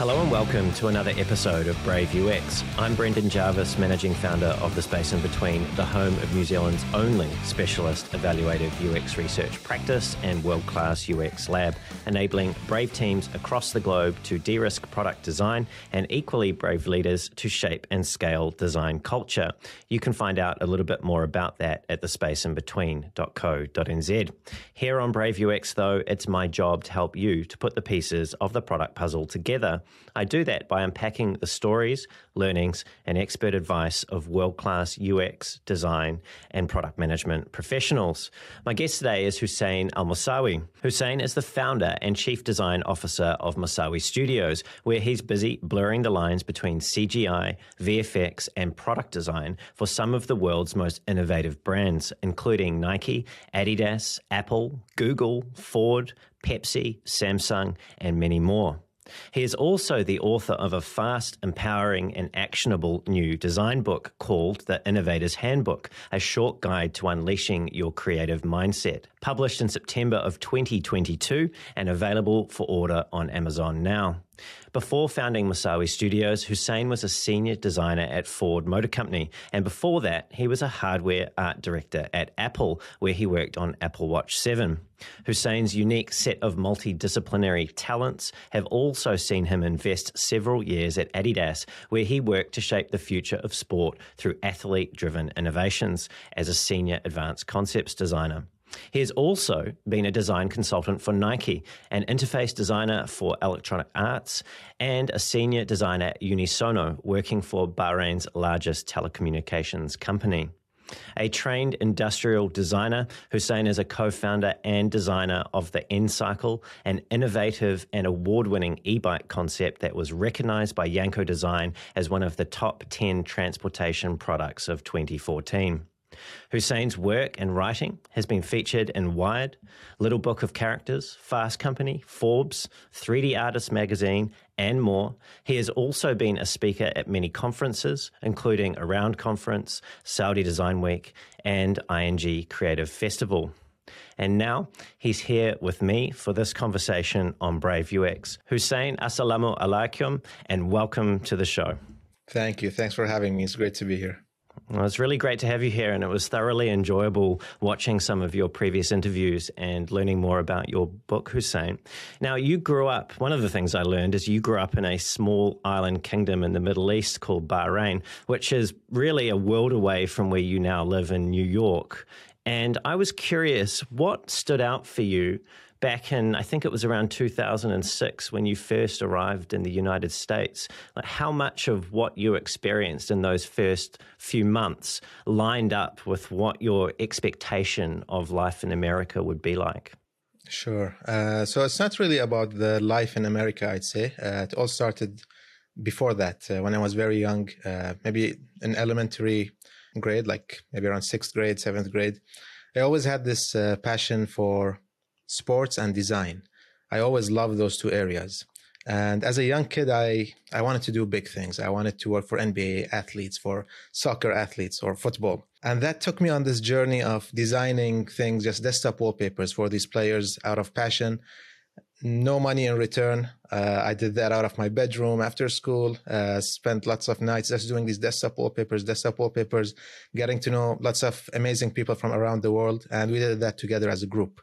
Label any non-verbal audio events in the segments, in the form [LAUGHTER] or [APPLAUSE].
Hello and welcome to another episode of Brave UX. I'm Brendan Jarvis, managing founder of The Space in Between, the home of New Zealand's only specialist evaluative UX research practice and world class UX lab, enabling brave teams across the globe to de risk product design and equally brave leaders to shape and scale design culture. You can find out a little bit more about that at thespaceinbetween.co.nz. Here on Brave UX, though, it's my job to help you to put the pieces of the product puzzle together I do that by unpacking the stories, learnings, and expert advice of world class UX, design, and product management professionals. My guest today is Hussein Al Moussaoui. Hussain is the founder and chief design officer of Moussaoui Studios, where he's busy blurring the lines between CGI, VFX, and product design for some of the world's most innovative brands, including Nike, Adidas, Apple, Google, Ford, Pepsi, Samsung, and many more. He is also the author of a fast, empowering, and actionable new design book called The Innovator's Handbook, a short guide to unleashing your creative mindset, published in September of 2022 and available for order on Amazon now. Before founding Moussaoui Studios, Hussain was a senior designer at Ford Motor Company, and before that, he was a hardware art director at Apple, where he worked on Apple Watch 7. Hussain's unique set of multidisciplinary talents have also seen him invest several years at Adidas, where he worked to shape the future of sport through athlete driven innovations as a senior advanced concepts designer. He has also been a design consultant for Nike, an interface designer for Electronic Arts, and a senior designer at Unisono, working for Bahrain's largest telecommunications company. A trained industrial designer, Hussain is a co founder and designer of the N Cycle, an innovative and award winning e bike concept that was recognized by Yanko Design as one of the top 10 transportation products of 2014. Hussain's work and writing has been featured in Wired, Little Book of Characters, Fast Company, Forbes, 3D Artist Magazine, and more. He has also been a speaker at many conferences, including Around Conference, Saudi Design Week, and ING Creative Festival. And now he's here with me for this conversation on Brave UX. Hussein, assalamu alaikum, and welcome to the show. Thank you. Thanks for having me. It's great to be here. Well, it's really great to have you here, and it was thoroughly enjoyable watching some of your previous interviews and learning more about your book, Hussain. Now, you grew up, one of the things I learned is you grew up in a small island kingdom in the Middle East called Bahrain, which is really a world away from where you now live in New York. And I was curious, what stood out for you back in, I think it was around 2006 when you first arrived in the United States. Like how much of what you experienced in those first few months lined up with what your expectation of life in America would be like? Sure. Uh, so it's not really about the life in America, I'd say. Uh, it all started before that, uh, when I was very young, uh, maybe in elementary grade, like maybe around sixth grade, seventh grade. I always had this uh, passion for sports and design. I always loved those two areas. And as a young kid, I, I wanted to do big things. I wanted to work for NBA athletes, for soccer athletes or football. And that took me on this journey of designing things, just desktop wallpapers for these players out of passion. No money in return. Uh, I did that out of my bedroom after school. Uh, spent lots of nights just doing these desktop wallpapers, desktop wallpapers, getting to know lots of amazing people from around the world. And we did that together as a group.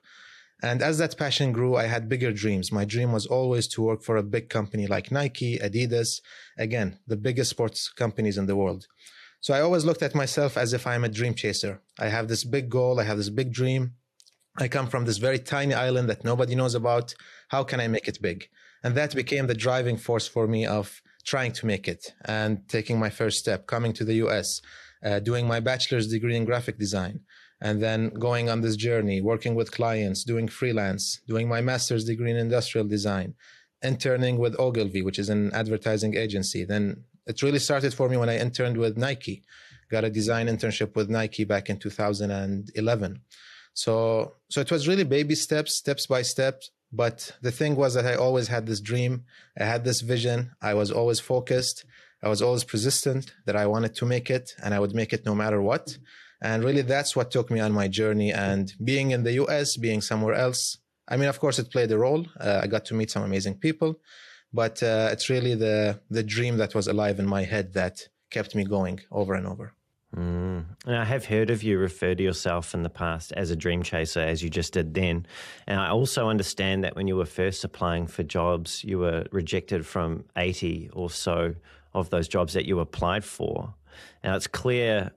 And as that passion grew, I had bigger dreams. My dream was always to work for a big company like Nike, Adidas, again, the biggest sports companies in the world. So I always looked at myself as if I'm a dream chaser. I have this big goal. I have this big dream. I come from this very tiny island that nobody knows about. How can I make it big? And that became the driving force for me of trying to make it and taking my first step, coming to the US, uh, doing my bachelor's degree in graphic design, and then going on this journey, working with clients, doing freelance, doing my master's degree in industrial design, interning with Ogilvy, which is an advertising agency. Then it really started for me when I interned with Nike, got a design internship with Nike back in 2011. So, so it was really baby steps, steps by steps. But the thing was that I always had this dream. I had this vision. I was always focused. I was always persistent that I wanted to make it and I would make it no matter what. And really, that's what took me on my journey. And being in the US, being somewhere else, I mean, of course, it played a role. Uh, I got to meet some amazing people, but uh, it's really the the dream that was alive in my head that kept me going over and over. Mm. And I have heard of you refer to yourself in the past as a dream chaser, as you just did then. And I also understand that when you were first applying for jobs, you were rejected from 80 or so of those jobs that you applied for. Now, it's clear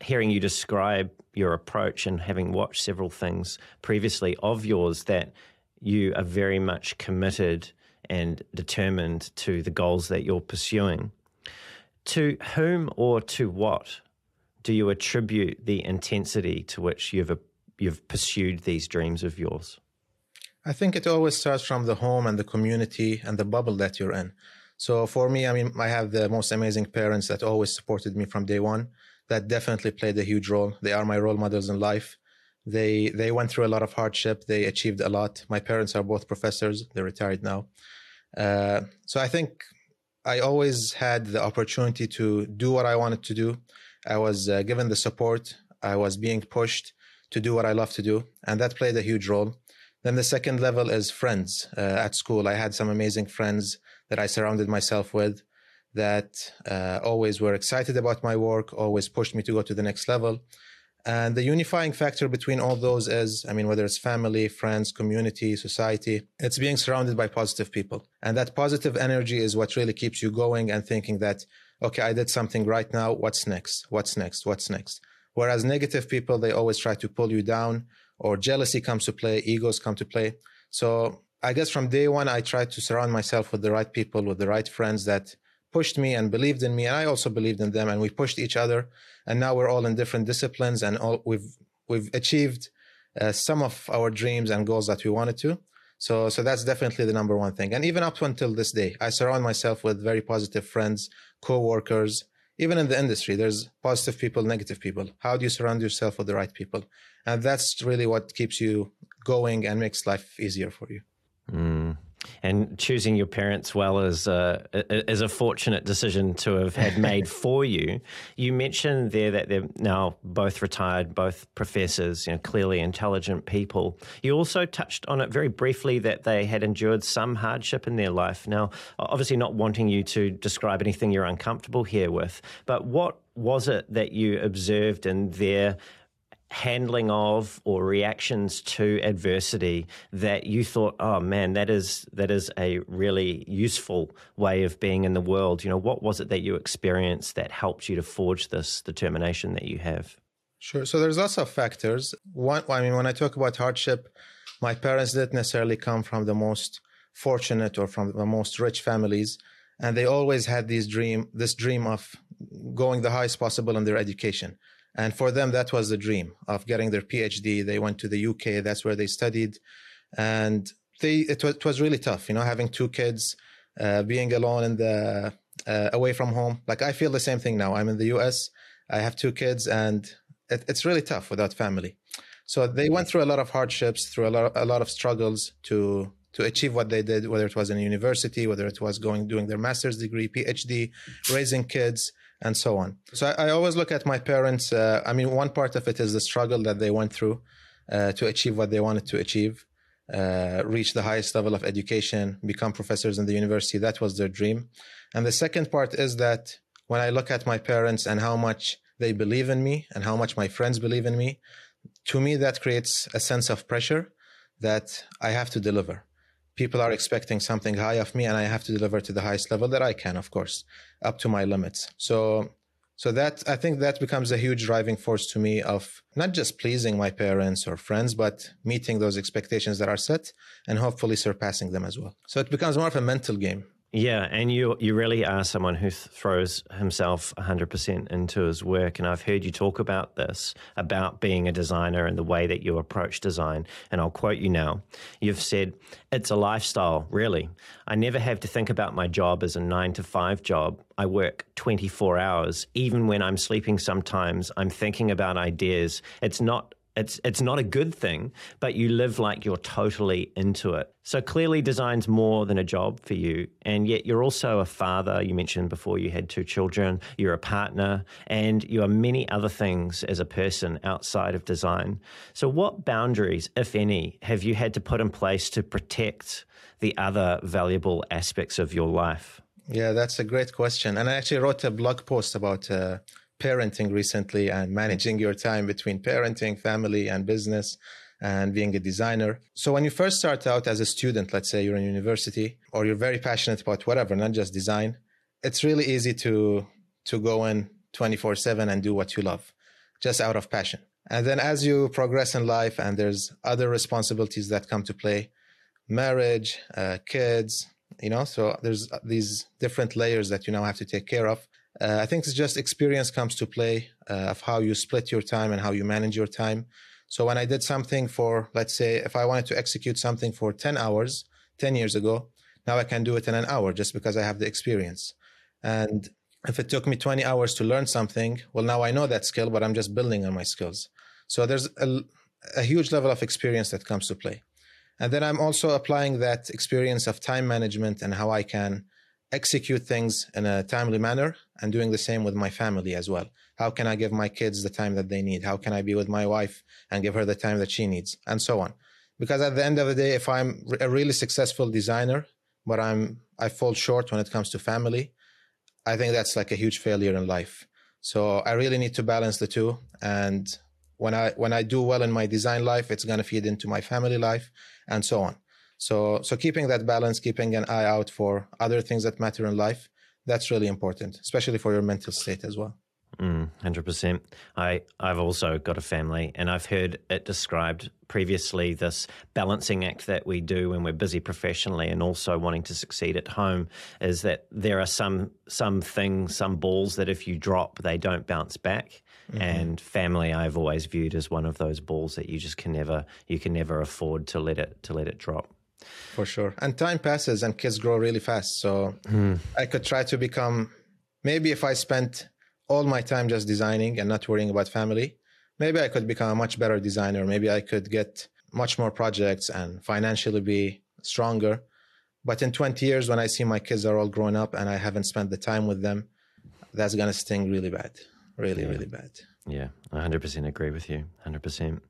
hearing you describe your approach and having watched several things previously of yours that you are very much committed and determined to the goals that you're pursuing. To whom or to what do you attribute the intensity to which you've you've pursued these dreams of yours? I think it always starts from the home and the community and the bubble that you're in. So for me, I mean, I have the most amazing parents that always supported me from day one. That definitely played a huge role. They are my role models in life. They they went through a lot of hardship. They achieved a lot. My parents are both professors. They're retired now. Uh, so I think I always had the opportunity to do what I wanted to do. I was uh, given the support. I was being pushed to do what I love to do, and that played a huge role. Then the second level is friends uh, at school. I had some amazing friends that I surrounded myself with that uh, always were excited about my work, always pushed me to go to the next level. And the unifying factor between all those is, I mean, whether it's family, friends, community, society, it's being surrounded by positive people. And that positive energy is what really keeps you going and thinking that, okay, I did something right now. What's next? What's next? What's next? Whereas negative people, they always try to pull you down or jealousy comes to play, egos come to play. So I guess from day one, I tried to surround myself with the right people, with the right friends that pushed me and believed in me and i also believed in them and we pushed each other and now we're all in different disciplines and all we've we've achieved uh, some of our dreams and goals that we wanted to. So so that's definitely the number one thing. And even up until this day i surround myself with very positive friends co-workers even in the industry there's positive people negative people. How do you surround yourself with the right people? And that's really what keeps you going and makes life easier for you. Mm and choosing your parents well is a, is a fortunate decision to have had [LAUGHS] made for you. You mentioned there that they're now both retired, both professors, you know, clearly intelligent people. You also touched on it very briefly that they had endured some hardship in their life. Now, obviously, not wanting you to describe anything you're uncomfortable here with, but what was it that you observed in their handling of or reactions to adversity that you thought oh man that is that is a really useful way of being in the world. You know what was it that you experienced that helped you to forge this determination that you have? Sure. So there's lots of factors. One i mean when i talk about hardship my parents didn't necessarily come from the most fortunate or from the most rich families and they always had this dream this dream of going the highest possible in their education and for them, that was the dream of getting their PhD. They went to the UK. That's where they studied. And they, it was, it was really tough, you know, having two kids, uh, being alone in the, uh, away from home. Like I feel the same thing now. I'm in the US. I have two kids and it, it's really tough without family. So they went through a lot of hardships, through a lot, a lot of struggles to to achieve what they did, whether it was in university, whether it was going doing their master's degree, PhD, raising kids, and so on. So I, I always look at my parents. Uh, I mean, one part of it is the struggle that they went through uh, to achieve what they wanted to achieve, uh, reach the highest level of education, become professors in the university. That was their dream. And the second part is that when I look at my parents and how much they believe in me and how much my friends believe in me, to me, that creates a sense of pressure that I have to deliver people are expecting something high of me and i have to deliver to the highest level that i can of course up to my limits. So so that i think that becomes a huge driving force to me of not just pleasing my parents or friends but meeting those expectations that are set and hopefully surpassing them as well. So it becomes more of a mental game yeah, and you you really are someone who throws himself 100% into his work and I've heard you talk about this about being a designer and the way that you approach design and I'll quote you now. You've said it's a lifestyle, really. I never have to think about my job as a 9 to 5 job. I work 24 hours even when I'm sleeping sometimes. I'm thinking about ideas. It's not it's it's not a good thing, but you live like you're totally into it. So clearly, design's more than a job for you, and yet you're also a father. You mentioned before you had two children. You're a partner, and you are many other things as a person outside of design. So, what boundaries, if any, have you had to put in place to protect the other valuable aspects of your life? Yeah, that's a great question. And I actually wrote a blog post about uh, parenting recently and managing your time between parenting, family, and business and being a designer. So when you first start out as a student, let's say you're in university or you're very passionate about whatever, not just design, it's really easy to to go in 24/7 and do what you love just out of passion. And then as you progress in life and there's other responsibilities that come to play, marriage, uh, kids, you know, so there's these different layers that you now have to take care of. Uh, I think it's just experience comes to play uh, of how you split your time and how you manage your time. So when I did something for, let's say, if I wanted to execute something for 10 hours 10 years ago, now I can do it in an hour just because I have the experience. And if it took me 20 hours to learn something, well, now I know that skill, but I'm just building on my skills. So there's a, a huge level of experience that comes to play. And then I'm also applying that experience of time management and how I can execute things in a timely manner and doing the same with my family as well. How can I give my kids the time that they need? How can I be with my wife and give her the time that she needs? And so on. Because at the end of the day, if I'm a really successful designer, but I'm I fall short when it comes to family, I think that's like a huge failure in life. So I really need to balance the two. And when I when I do well in my design life, it's gonna feed into my family life and so on. So, so keeping that balance, keeping an eye out for other things that matter in life, that's really important, especially for your mental state as well. Mm, 100%. I, I've also got a family, and I've heard it described previously this balancing act that we do when we're busy professionally and also wanting to succeed at home is that there are some some things, some balls that if you drop, they don't bounce back. Mm-hmm. And family, I've always viewed as one of those balls that you just can never you can never afford to let it to let it drop. For sure. And time passes and kids grow really fast. So mm. I could try to become maybe if I spent all my time just designing and not worrying about family, maybe I could become a much better designer. Maybe I could get much more projects and financially be stronger. But in 20 years, when I see my kids are all grown up and I haven't spent the time with them, that's going to sting really bad. Really, yeah. really bad. Yeah, I 100% agree with you. 100%.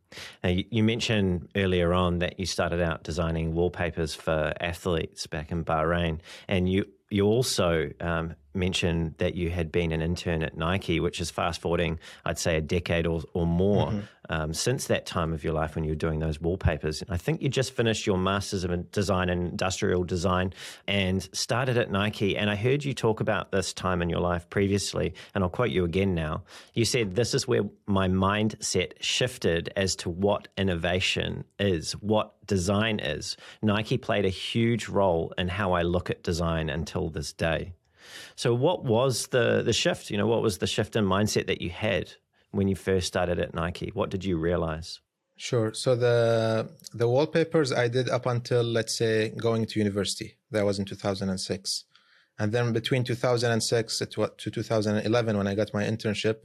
Now, you mentioned earlier on that you started out designing wallpapers for athletes back in Bahrain, and you you also um, mentioned that you had been an intern at Nike, which is fast forwarding, I'd say, a decade or, or more mm-hmm. um, since that time of your life when you were doing those wallpapers. I think you just finished your Masters of Design and Industrial Design and started at Nike. And I heard you talk about this time in your life previously, and I'll quote you again now. You said, This is where my mindset shifted as to what innovation is, what design is. Nike played a huge role in how I look at design until this day. So, what was the the shift? You know, what was the shift in mindset that you had when you first started at Nike? What did you realize? Sure. So the the wallpapers I did up until let's say going to university. That was in 2006, and then between 2006 to 2011 when I got my internship,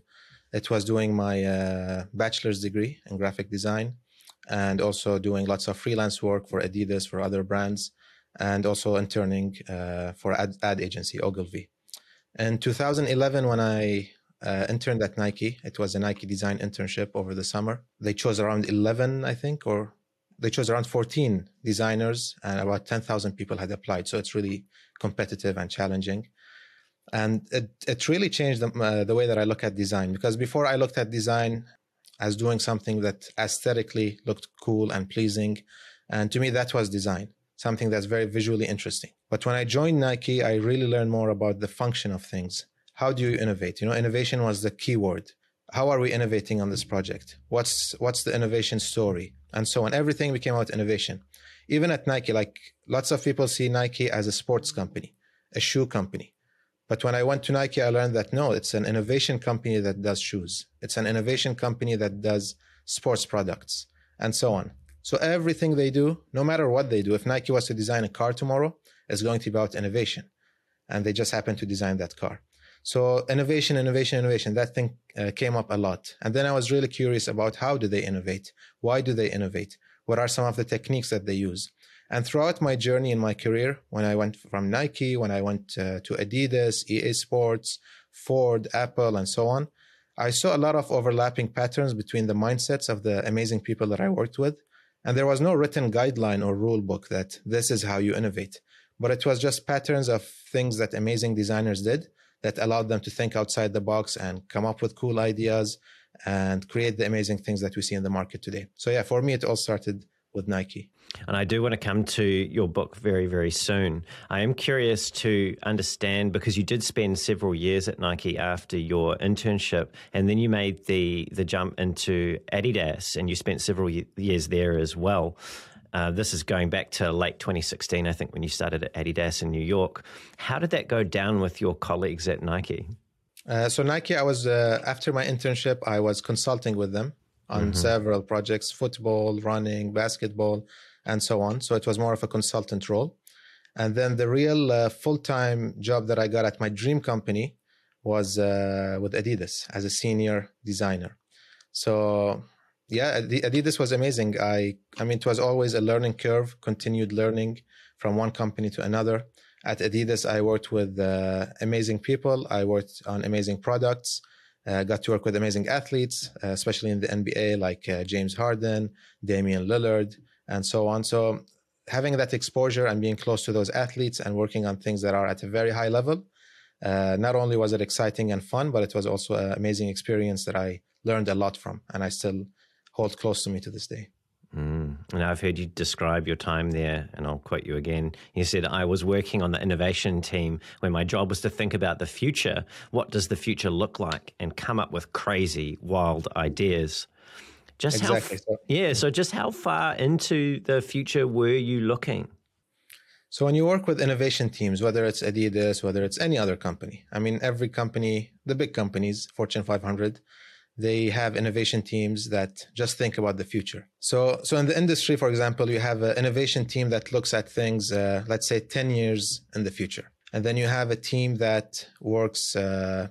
it was doing my uh, bachelor's degree in graphic design, and also doing lots of freelance work for Adidas for other brands and also interning uh, for ad, ad agency Ogilvy. In 2011, when I uh, interned at Nike, it was a Nike design internship over the summer. They chose around 11, I think, or they chose around 14 designers, and about 10,000 people had applied. So it's really competitive and challenging. And it, it really changed the, uh, the way that I look at design because before I looked at design as doing something that aesthetically looked cool and pleasing. And to me, that was design something that's very visually interesting. But when I joined Nike, I really learned more about the function of things. How do you innovate? You know, innovation was the key word. How are we innovating on this project? What's what's the innovation story? And so on. Everything became about innovation. Even at Nike, like lots of people see Nike as a sports company, a shoe company. But when I went to Nike, I learned that no, it's an innovation company that does shoes. It's an innovation company that does sports products and so on. So everything they do, no matter what they do, if Nike was to design a car tomorrow, it's going to be about innovation. And they just happen to design that car. So innovation, innovation, innovation, that thing uh, came up a lot. And then I was really curious about how do they innovate? Why do they innovate? What are some of the techniques that they use? And throughout my journey in my career, when I went from Nike, when I went uh, to Adidas, EA Sports, Ford, Apple, and so on, I saw a lot of overlapping patterns between the mindsets of the amazing people that I worked with. And there was no written guideline or rule book that this is how you innovate. But it was just patterns of things that amazing designers did that allowed them to think outside the box and come up with cool ideas and create the amazing things that we see in the market today. So, yeah, for me, it all started with Nike. And I do want to come to your book very, very soon. I am curious to understand because you did spend several years at Nike after your internship, and then you made the the jump into Adidas, and you spent several years there as well. Uh, this is going back to late 2016, I think, when you started at Adidas in New York. How did that go down with your colleagues at Nike? Uh, so Nike, I was uh, after my internship, I was consulting with them on mm-hmm. several projects: football, running, basketball, and so on. So it was more of a consultant role. And then the real uh, full-time job that I got at my dream company was uh, with Adidas as a senior designer. So yeah, Adidas was amazing. I I mean, it was always a learning curve, continued learning from one company to another. At Adidas, I worked with uh, amazing people. I worked on amazing products. Uh, got to work with amazing athletes, uh, especially in the NBA, like uh, James Harden, Damian Lillard, and so on. So having that exposure and being close to those athletes and working on things that are at a very high level, uh, not only was it exciting and fun, but it was also an amazing experience that I learned a lot from, and I still hold close to me to this day. Mm. And I've heard you describe your time there, and I'll quote you again. You said, I was working on the innovation team where my job was to think about the future. What does the future look like? And come up with crazy, wild ideas. Just exactly. how, yeah. So, just how far into the future were you looking? So, when you work with innovation teams, whether it's Adidas, whether it's any other company, I mean, every company, the big companies, Fortune 500, they have innovation teams that just think about the future. So, so in the industry, for example, you have an innovation team that looks at things, uh, let's say 10 years in the future. And then you have a team that works uh,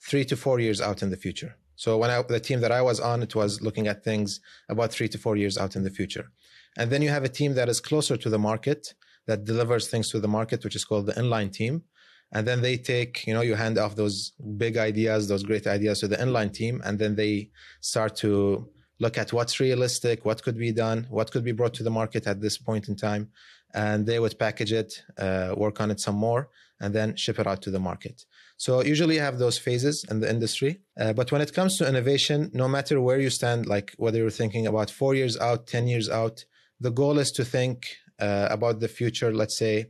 three to four years out in the future. So when I, the team that I was on, it was looking at things about three to four years out in the future. And then you have a team that is closer to the market that delivers things to the market, which is called the inline team and then they take you know you hand off those big ideas those great ideas to the inline team and then they start to look at what's realistic what could be done what could be brought to the market at this point in time. And they would package it uh, work on it some more and then ship it out to the market. So usually you have those phases in the industry. Uh, but when it comes to innovation no matter where you stand like whether you're thinking about four years out 10 years out the goal is to think uh, about the future let's say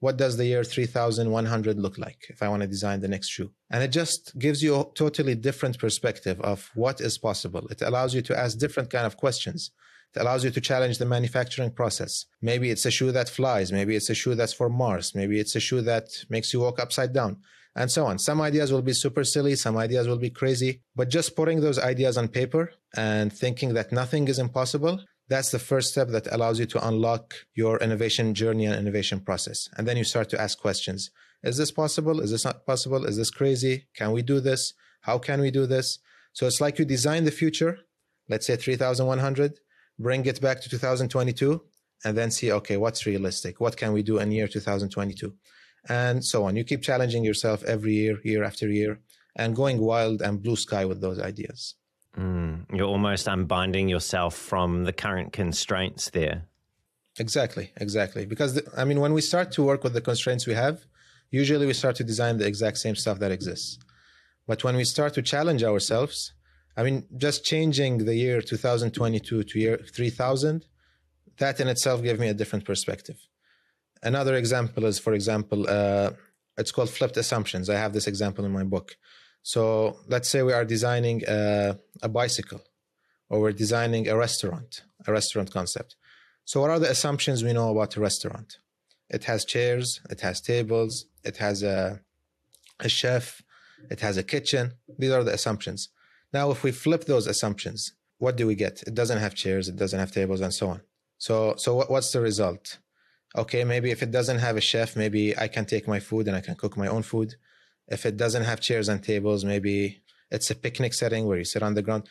what does the year 3100 look like if I want to design the next shoe? And it just gives you a totally different perspective of what is possible. It allows you to ask different kind of questions. It allows you to challenge the manufacturing process. Maybe it's a shoe that flies. Maybe it's a shoe that's for Mars. Maybe it's a shoe that makes you walk upside down and so on. Some ideas will be super silly. Some ideas will be crazy, but just putting those ideas on paper and thinking that nothing is impossible that's the first step that allows you to unlock your innovation journey and innovation process. And then you start to ask questions. Is this possible? Is this not possible? Is this crazy? Can we do this? How can we do this? So it's like you design the future, let's say 3100, bring it back to 2022, and then see, okay, what's realistic? What can we do in year 2022? And so on. You keep challenging yourself every year, year after year, and going wild and blue sky with those ideas. Mm, you're almost unbinding yourself from the current constraints there. Exactly, exactly. Because, the, I mean, when we start to work with the constraints we have, usually we start to design the exact same stuff that exists. But when we start to challenge ourselves, I mean, just changing the year 2022 to year 3000, that in itself gave me a different perspective. Another example is, for example, uh, it's called flipped assumptions. I have this example in my book. So let's say we are designing a, a bicycle or we're designing a restaurant, a restaurant concept. So what are the assumptions we know about a restaurant? It has chairs, it has tables, it has a, a chef, it has a kitchen. These are the assumptions. Now, if we flip those assumptions, what do we get? It doesn't have chairs, it doesn't have tables, and so on. So, so what, what's the result? Okay, maybe if it doesn't have a chef, maybe I can take my food and I can cook my own food. If it doesn't have chairs and tables, maybe it's a picnic setting where you sit on the ground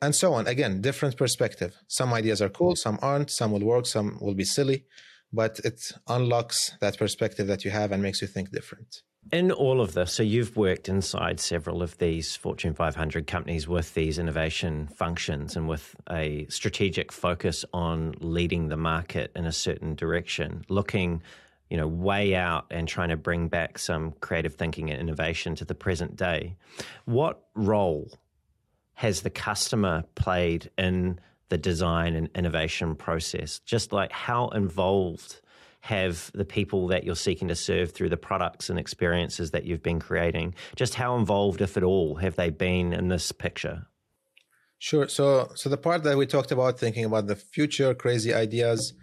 and so on. Again, different perspective. Some ideas are cool, some aren't, some will work, some will be silly, but it unlocks that perspective that you have and makes you think different. In all of this, so you've worked inside several of these Fortune 500 companies with these innovation functions and with a strategic focus on leading the market in a certain direction, looking you know, way out and trying to bring back some creative thinking and innovation to the present day. What role has the customer played in the design and innovation process? Just like how involved have the people that you're seeking to serve through the products and experiences that you've been creating? Just how involved, if at all, have they been in this picture? Sure. So, so the part that we talked about, thinking about the future, crazy ideas,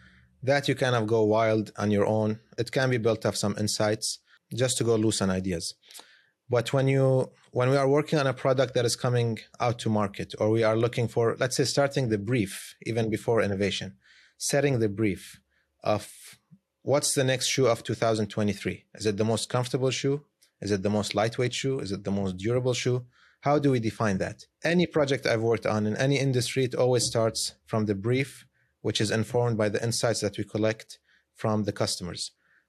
that you kind of go wild on your own. It can be built off some insights just to go loose on ideas. But when you when we are working on a product that is coming out to market, or we are looking for, let's say, starting the brief even before innovation, setting the brief of what's the next shoe of 2023? Is it the most comfortable shoe? Is it the most lightweight shoe? Is it the most durable shoe? How do we define that? Any project I've worked on in any industry, it always starts from the brief which is informed by the insights that we collect from the customers.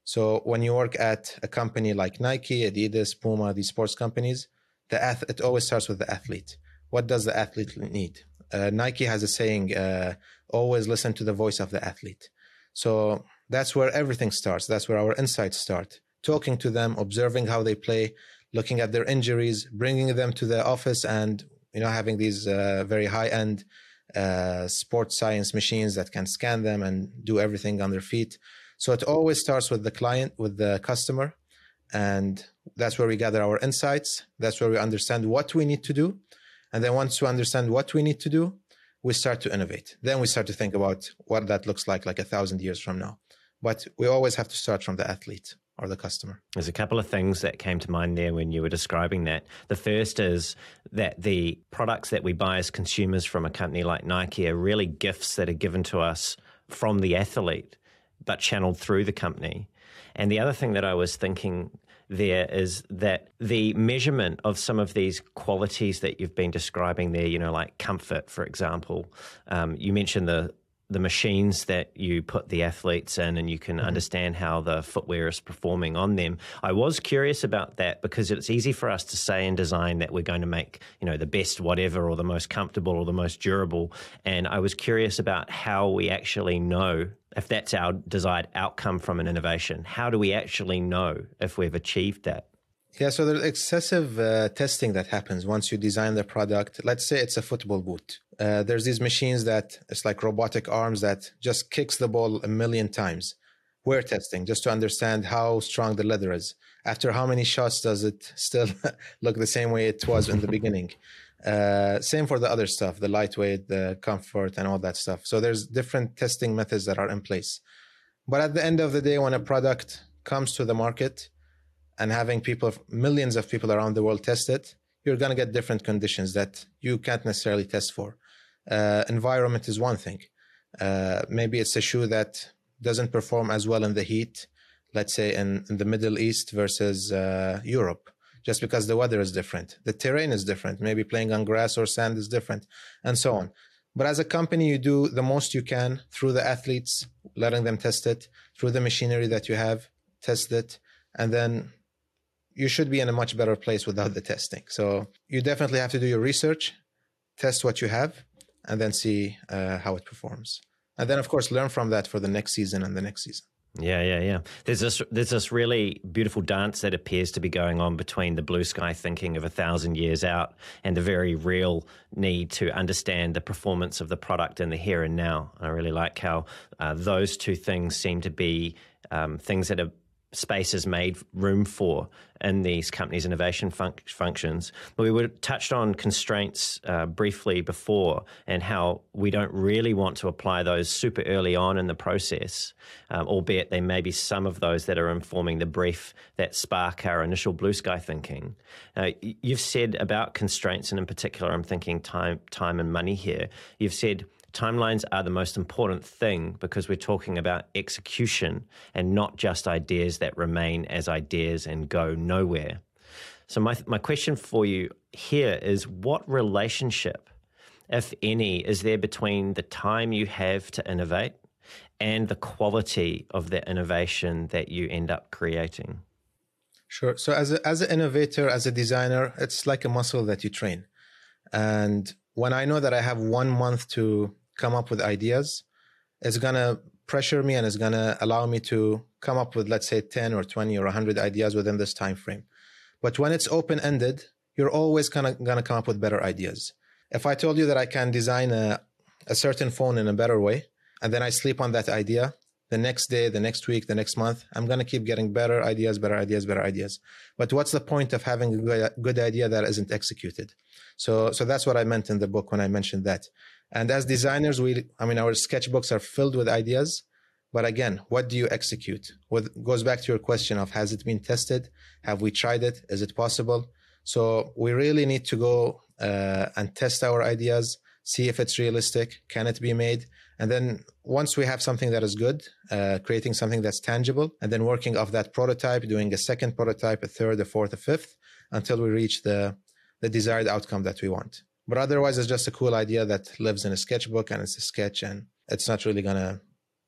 So when you work at a company like Nike, Adidas, Puma, these sports companies, the ath- it always starts with the athlete. What does the athlete need? Uh, Nike has a saying, uh, always listen to the voice of the athlete. So that's where everything starts. That's where our insights start. Talking to them, observing how they play, looking at their injuries, bringing them to the office and, you know, having these uh, very high end uh, sports science machines that can scan them and do everything on their feet. So it always starts with the client, with the customer. And that's where we gather our insights. That's where we understand what we need to do. And then once we understand what we need to do, we start to innovate. Then we start to think about what that looks like, like a thousand years from now. But we always have to start from the athlete or the customer. There's a couple of things that came to mind there when you were describing that. The first is that the products that we buy as consumers from a company like Nike are really gifts that are given to us from the athlete, but channeled through the company. And the other thing that I was thinking there is that the measurement of some of these qualities that you've been describing there, you know, like comfort, for example, um, you mentioned the the machines that you put the athletes in and you can mm-hmm. understand how the footwear is performing on them. I was curious about that because it's easy for us to say in design that we're going to make, you know, the best whatever or the most comfortable or the most durable. And I was curious about how we actually know if that's our desired outcome from an innovation. How do we actually know if we've achieved that? Yeah, so there's excessive uh, testing that happens once you design the product. Let's say it's a football boot. Uh, there's these machines that it's like robotic arms that just kicks the ball a million times. We're testing just to understand how strong the leather is. After how many shots does it still [LAUGHS] look the same way it was in the [LAUGHS] beginning? Uh, same for the other stuff, the lightweight, the comfort, and all that stuff. So there's different testing methods that are in place. But at the end of the day, when a product comes to the market, and having people, millions of people around the world test it, you're going to get different conditions that you can't necessarily test for. Uh, environment is one thing. Uh, maybe it's a shoe that doesn't perform as well in the heat, let's say in, in the Middle East versus uh, Europe, just because the weather is different. The terrain is different. Maybe playing on grass or sand is different, and so on. But as a company, you do the most you can through the athletes, letting them test it, through the machinery that you have, test it, and then you should be in a much better place without the testing. So you definitely have to do your research, test what you have, and then see uh, how it performs. And then, of course, learn from that for the next season and the next season. Yeah, yeah, yeah. There's this there's this really beautiful dance that appears to be going on between the blue sky thinking of a thousand years out and the very real need to understand the performance of the product in the here and now. I really like how uh, those two things seem to be um, things that are space is made room for in these companies' innovation functions. But we were touched on constraints uh, briefly before and how we don't really want to apply those super early on in the process, um, albeit there may be some of those that are informing the brief that spark our initial blue sky thinking. Uh, you've said about constraints, and in particular, I'm thinking time, time and money here. You've said timelines are the most important thing because we're talking about execution and not just ideas that remain as ideas and go nowhere. So, my, my question for you here is what relationship, if any, is there between the time you have to innovate and the quality of the innovation that you end up creating? Sure. So, as, a, as an innovator, as a designer, it's like a muscle that you train. And when I know that I have one month to come up with ideas, it's to pressure me and it's to allow me to come up with, let's say, 10 or 20 or 100 ideas within this time frame. But when it's open ended, you're always kind of to come up with better ideas. If I told you that I can design a, a certain phone in a better way, and then I sleep on that idea, the next day, the next week, the next month, I'm going to keep getting better ideas, better ideas, better ideas. But what's the point of having a good idea that isn't executed? So, so that's what I meant in the book when I mentioned that. And as designers, we, I mean, our sketchbooks are filled with ideas. But again, what do you execute? What goes back to your question of has it been tested? Have we tried it? Is it possible? So we really need to go uh, and test our ideas, see if it's realistic. Can it be made? And then once we have something that is good, uh, creating something that's tangible, and then working off that prototype, doing a second prototype, a third, a fourth, a fifth, until we reach the the desired outcome that we want. But otherwise, it's just a cool idea that lives in a sketchbook and it's a sketch, and it's not really gonna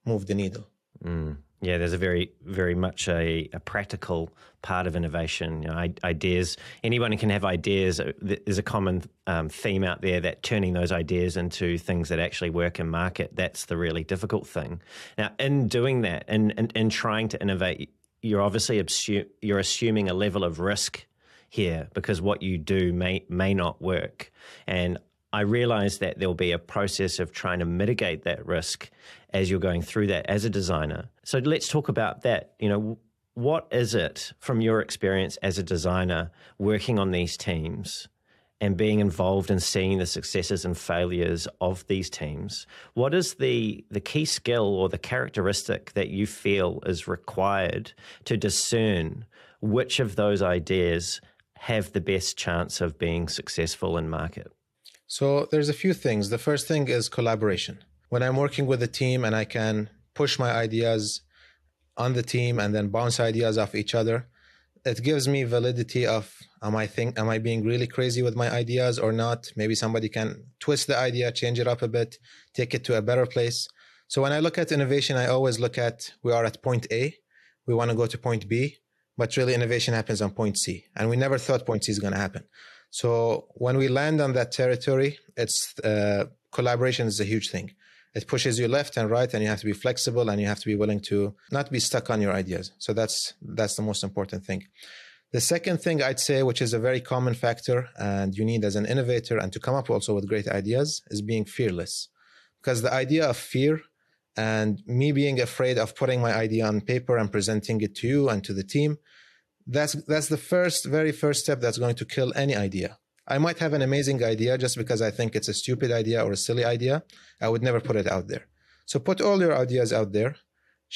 move the needle. Mm. Yeah, there's a very, very much a, a practical part of innovation. You know, ideas. Anyone can have ideas. There's a common um, theme out there that turning those ideas into things that actually work in market. That's the really difficult thing. Now, in doing that, and in, in, in, trying to innovate, you're obviously you're assuming a level of risk here because what you do may may not work. And I realize that there'll be a process of trying to mitigate that risk as you're going through that as a designer. So let's talk about that. You know, what is it from your experience as a designer working on these teams and being involved in seeing the successes and failures of these teams? What is the the key skill or the characteristic that you feel is required to discern which of those ideas have the best chance of being successful in market? So there's a few things. The first thing is collaboration. When I'm working with a team and I can push my ideas on the team and then bounce ideas off each other, it gives me validity of am I think am I being really crazy with my ideas or not? Maybe somebody can twist the idea, change it up a bit, take it to a better place. So when I look at innovation, I always look at we are at point A, we want to go to point B, but really innovation happens on point C. And we never thought point C is going to happen. So when we land on that territory, it's uh, collaboration is a huge thing. It pushes you left and right, and you have to be flexible, and you have to be willing to not be stuck on your ideas. So that's that's the most important thing. The second thing I'd say, which is a very common factor, and you need as an innovator and to come up also with great ideas, is being fearless. Because the idea of fear and me being afraid of putting my idea on paper and presenting it to you and to the team that's that's the first very first step that's going to kill any idea. I might have an amazing idea just because i think it's a stupid idea or a silly idea. I would never put it out there. So put all your ideas out there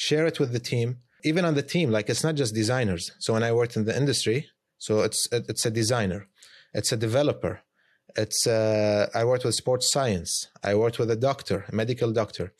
share it with the team even on the team. Like it's not just designers. So when i worked in the industry so it's it's a designer it's a developer it's uh, i worked with sports science i worked with a doctor a medical doctor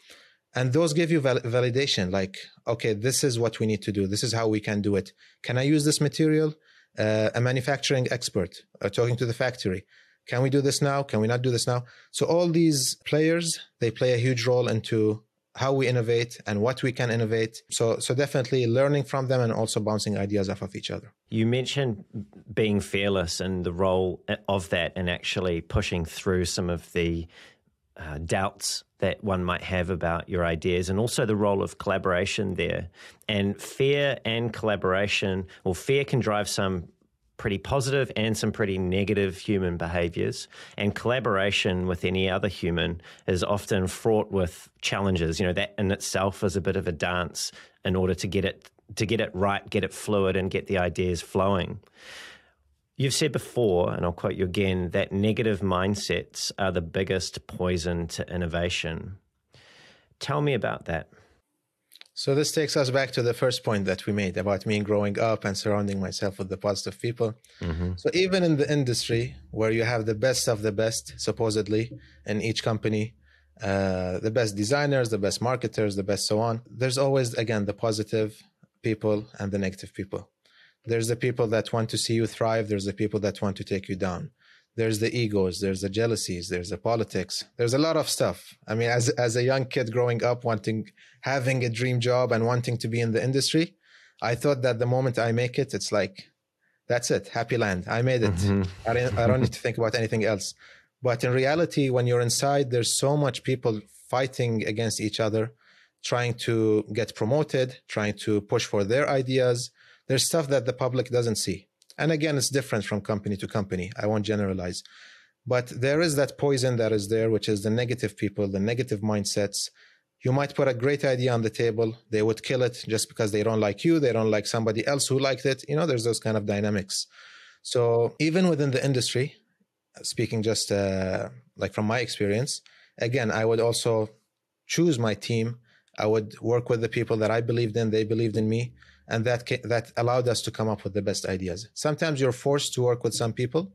and those give you val- validation like okay this is what we need to do. This is how we can do it. Can i use this material? Uh, a manufacturing expert uh, talking to the factory. Can we do this now? Can we not do this now? So all these players they play a huge role into how we innovate and what we can innovate. So so definitely learning from them and also bouncing ideas off of each other. You mentioned being fearless and the role of that and actually pushing through some of the uh, doubts that one might have about your ideas, and also the role of collaboration there. And fear and collaboration, well, fear can drive some pretty positive and some pretty negative human behaviors. And collaboration with any other human is often fraught with challenges. You know, that in itself is a bit of a dance in order to get it to get it right, get it fluid, and get the ideas flowing. You've said before, and I'll quote you again, that negative mindsets are the biggest poison to innovation. Tell me about that. So, this takes us back to the first point that we made about me growing up and surrounding myself with the positive people. Mm-hmm. So, even in the industry where you have the best of the best, supposedly, in each company, uh, the best designers, the best marketers, the best so on, there's always, again, the positive people and the negative people. There's the people that want to see you thrive. There's the people that want to take you down. There's the egos. There's the jealousies. There's the politics. There's a lot of stuff. I mean, as as a young kid growing up, wanting having a dream job and wanting to be in the industry, I thought that the moment I make it, it's like that's it, happy land. I made it. Mm-hmm. I, don't, I don't need to think about anything else. But in reality, when you're inside, there's so much people fighting against each other, trying to get promoted, trying to push for their ideas. There's stuff that the public doesn't see. And again, it's different from company to company. I won't generalize. But there is that poison that is there, which is the negative people, the negative mindsets. You might put a great idea on the table. They would kill it just because they don't like you. They don't like somebody else who liked it. You know, there's those kind of dynamics. So even within the industry, speaking just uh, like from my experience, again, I would also choose my team. I would work with the people that I believed in. They believed in me and that that allowed us to come up with the best ideas. Sometimes you're forced to work with some people,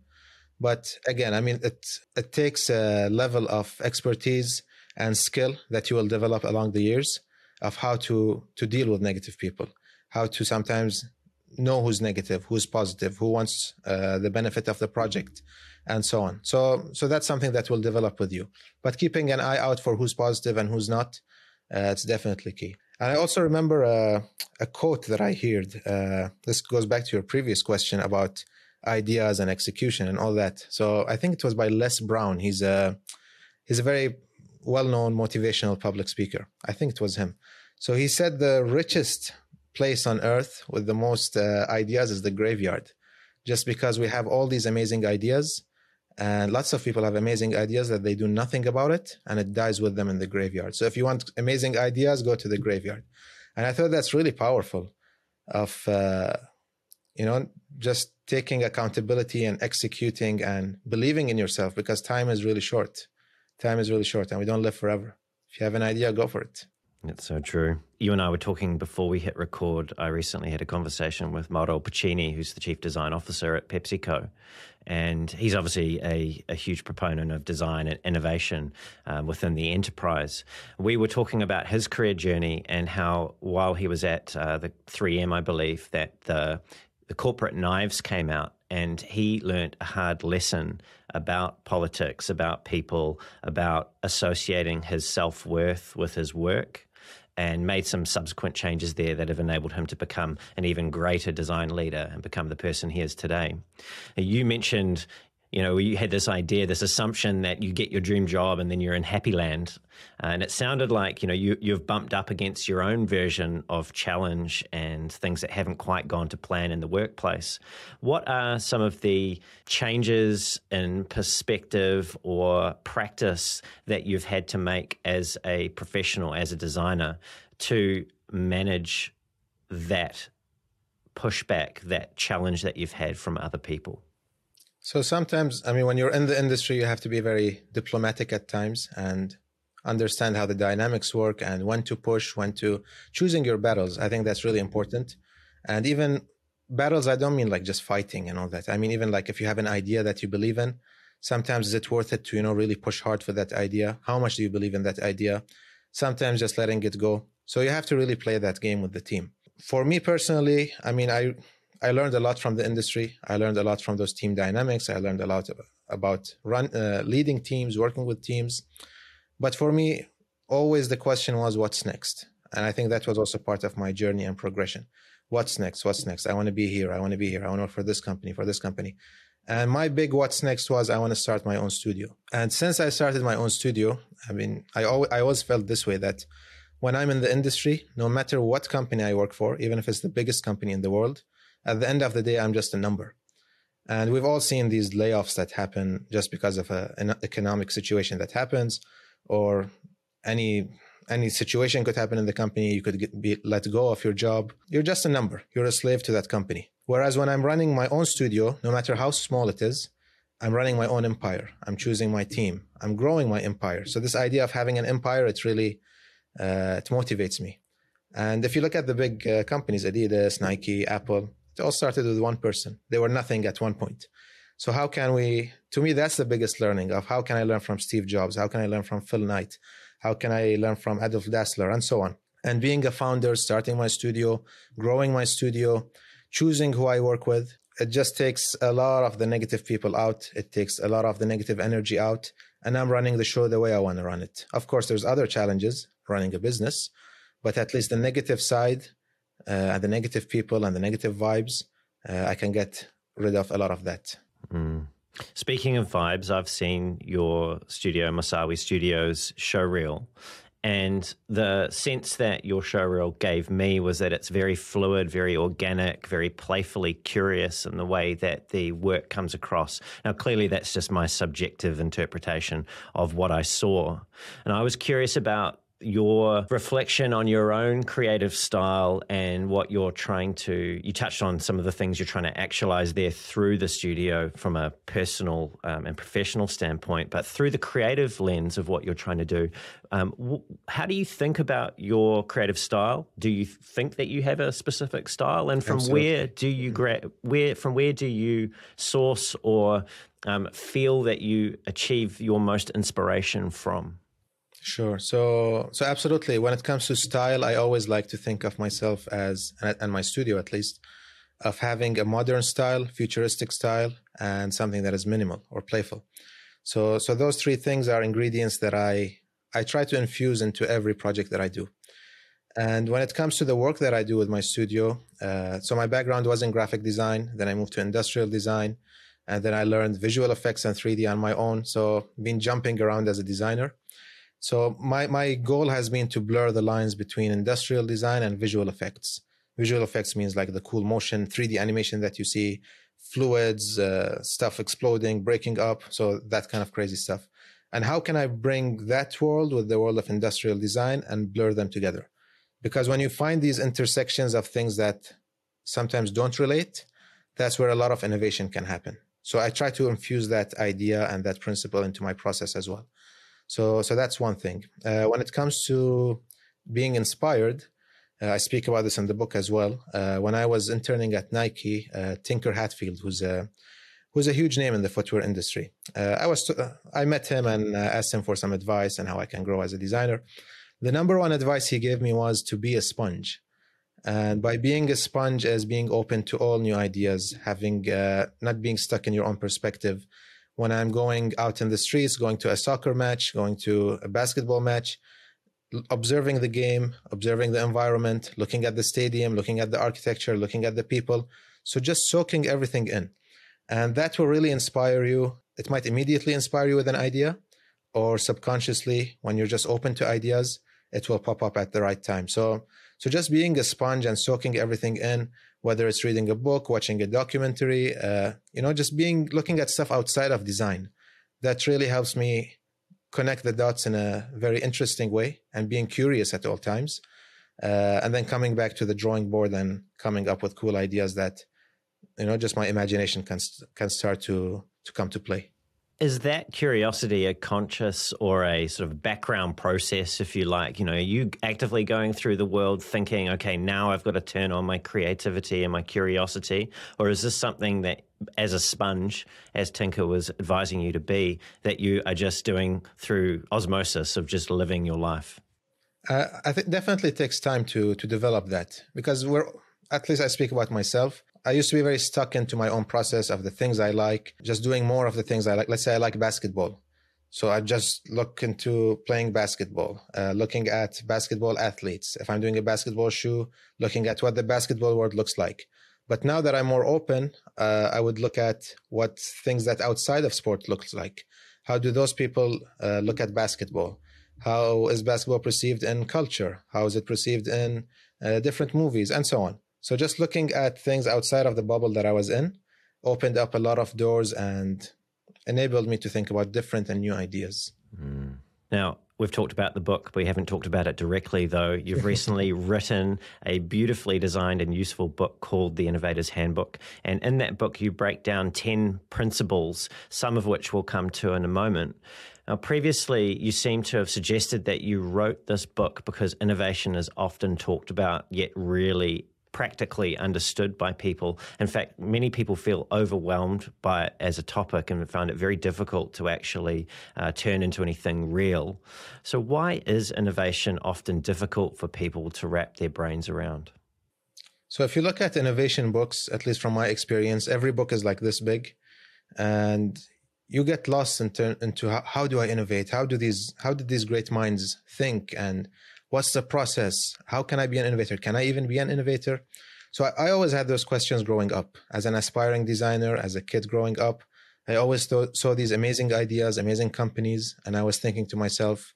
but again, I mean, it it takes a level of expertise and skill that you will develop along the years of how to to deal with negative people, how to sometimes know who's negative, who's positive, who wants uh, the benefit of the project, and so on. So so that's something that will develop with you. But keeping an eye out for who's positive and who's not, uh, it's definitely key. And I also remember a, a quote that I heard. Uh, this goes back to your previous question about ideas and execution and all that. So I think it was by Les Brown. He's a he's a very well-known motivational public speaker. I think it was him. So he said the richest place on earth with the most uh, ideas is the graveyard, just because we have all these amazing ideas and lots of people have amazing ideas that they do nothing about it and it dies with them in the graveyard. So if you want amazing ideas, go to the graveyard. And I thought that's really powerful of, uh, you know, just taking accountability and executing and believing in yourself because time is really short. Time is really short and we don't live forever. If you have an idea, go for it. It's so true. You and I were talking before we hit record. I recently had a conversation with Mauro Porcini, who's the Chief Design Officer at PepsiCo. And he's obviously a, a huge proponent of design and innovation um, within the enterprise. We were talking about his career journey and how, while he was at uh, the 3M, I believe, that the, the corporate knives came out and he learnt a hard lesson about politics, about people, about associating his self worth with his work and made some subsequent changes there that have enabled him to become an even greater design leader and become the person he is today. You mentioned you know, you had this idea, this assumption that you get your dream job and then you're in happy land. Uh, and it sounded like, you know, you, you've bumped up against your own version of challenge and things that haven't quite gone to plan in the workplace. What are some of the changes in perspective or practice that you've had to make as a professional, as a designer, to manage that pushback, that challenge that you've had from other people? So sometimes, I mean, when you're in the industry, you have to be very diplomatic at times and understand how the dynamics work and when to push, when to choosing your battles. I think that's really important. And even battles, I don't mean like just fighting and all that. I mean, even like if you have an idea that you believe in, sometimes is it worth it to, you know, really push hard for that idea? How much do you believe in that idea? Sometimes just letting it go. So you have to really play that game with the team. For me personally, I mean, I I learned a lot from the industry. I learned a lot from those team dynamics. I learned a lot about run uh, leading teams, working with teams. But for me, always the question was, what's next? And I think that was also part of my journey and progression. What's next? What's next? I want to be here. I want to be here. I want to work for this company, for this company. And my big what's next was I want to start my own studio. And since I started my own studio, I mean, I always, I always felt this way that when I'm in the industry, no matter what company I work for, even if it's the biggest company in the world, at the end of the day, I'm just a number. And we've all seen these layoffs that happen just because of a, an economic situation that happens, or any any situation could happen in the company. You could get, be let go of your job. You're just a number. You're a slave to that company. Whereas when I'm running my own studio, no matter how small it is, I'm running my own empire. I'm choosing my team. I'm growing my empire. So this idea of having an empire, it really uh, it motivates me. And if you look at the big uh, companies, Adidas, Nike, Apple, it all started with one person. They were nothing at one point. So how can we? To me, that's the biggest learning of how can I learn from Steve Jobs? How can I learn from Phil Knight? How can I learn from Adolf Dassler and so on? And being a founder, starting my studio, growing my studio, choosing who I work with. It just takes a lot of the negative people out. It takes a lot of the negative energy out. And I'm running the show the way I want to run it. Of course, there's other challenges running a business, but at least the negative side and the negative people and the negative vibes, uh, I can get rid of a lot of that. Mm. Speaking of vibes, I've seen your studio, Masawi Studios showreel, and the sense that your showreel gave me was that it's very fluid, very organic, very playfully curious in the way that the work comes across. Now, clearly, that's just my subjective interpretation of what I saw. And I was curious about your reflection on your own creative style and what you're trying to you touched on some of the things you're trying to actualize there through the studio from a personal um, and professional standpoint but through the creative lens of what you're trying to do. Um, w- how do you think about your creative style? Do you think that you have a specific style? And from Absolutely. where do you gra- where from where do you source or um, feel that you achieve your most inspiration from Sure. So, so absolutely. When it comes to style, I always like to think of myself as, and my studio at least, of having a modern style, futuristic style, and something that is minimal or playful. So, so those three things are ingredients that I I try to infuse into every project that I do. And when it comes to the work that I do with my studio, uh, so my background was in graphic design. Then I moved to industrial design, and then I learned visual effects and 3D on my own. So, been jumping around as a designer. So my, my goal has been to blur the lines between industrial design and visual effects. Visual effects means like the cool motion, 3D animation that you see, fluids, uh, stuff exploding, breaking up. So that kind of crazy stuff. And how can I bring that world with the world of industrial design and blur them together? Because when you find these intersections of things that sometimes don't relate, that's where a lot of innovation can happen. So I try to infuse that idea and that principle into my process as well. So, so that's one thing. Uh, when it comes to being inspired, uh, I speak about this in the book as well. Uh, when I was interning at Nike, uh, Tinker Hatfield, who's a who's a huge name in the footwear industry, uh, I was to, I met him and uh, asked him for some advice and how I can grow as a designer. The number one advice he gave me was to be a sponge. And by being a sponge, as being open to all new ideas, having not being stuck in your own perspective, when I'm going out in the streets, going to a soccer match, going to a basketball match, observing the game, observing the environment, looking at the stadium, looking at the architecture, looking at the people. So just soaking everything in. And that will really inspire you. It might immediately inspire you with an idea, or subconsciously, when you're just open to ideas, it will pop up at the right time. So, so just being a sponge and soaking everything in whether it's reading a book, watching a documentary, uh, you know, just being looking at stuff outside of design. That really helps me connect the dots in a very interesting way and being curious at all times. Uh, and then coming back to the drawing board and coming up with cool ideas that, you know, just my imagination can can start to to come to play. Is that curiosity a conscious or a sort of background process, if you like? You know, are you actively going through the world thinking, okay, now I've got to turn on my creativity and my curiosity? Or is this something that, as a sponge, as Tinker was advising you to be, that you are just doing through osmosis of just living your life? Uh, I think definitely takes time to to develop that because we're at least I speak about myself. I used to be very stuck into my own process of the things I like, just doing more of the things I like. Let's say I like basketball. So I just look into playing basketball, uh, looking at basketball athletes. If I'm doing a basketball shoe, looking at what the basketball world looks like. But now that I'm more open, uh, I would look at what things that outside of sport looks like. How do those people uh, look at basketball? How is basketball perceived in culture? How is it perceived in uh, different movies and so on? So just looking at things outside of the bubble that I was in opened up a lot of doors and enabled me to think about different and new ideas. Mm. Now, we've talked about the book, but we haven't talked about it directly, though. You've [LAUGHS] recently written a beautifully designed and useful book called The Innovator's Handbook. And in that book, you break down 10 principles, some of which we'll come to in a moment. Now, previously, you seem to have suggested that you wrote this book because innovation is often talked about, yet really practically understood by people. In fact, many people feel overwhelmed by it as a topic and find it very difficult to actually uh, turn into anything real. So, why is innovation often difficult for people to wrap their brains around? So if you look at innovation books, at least from my experience, every book is like this big, and you get lost into, into how, how do I innovate? How do these how did these great minds think? And what's the process? How can I be an innovator? Can I even be an innovator? So I, I always had those questions growing up as an aspiring designer, as a kid growing up. I always th- saw these amazing ideas, amazing companies, and I was thinking to myself,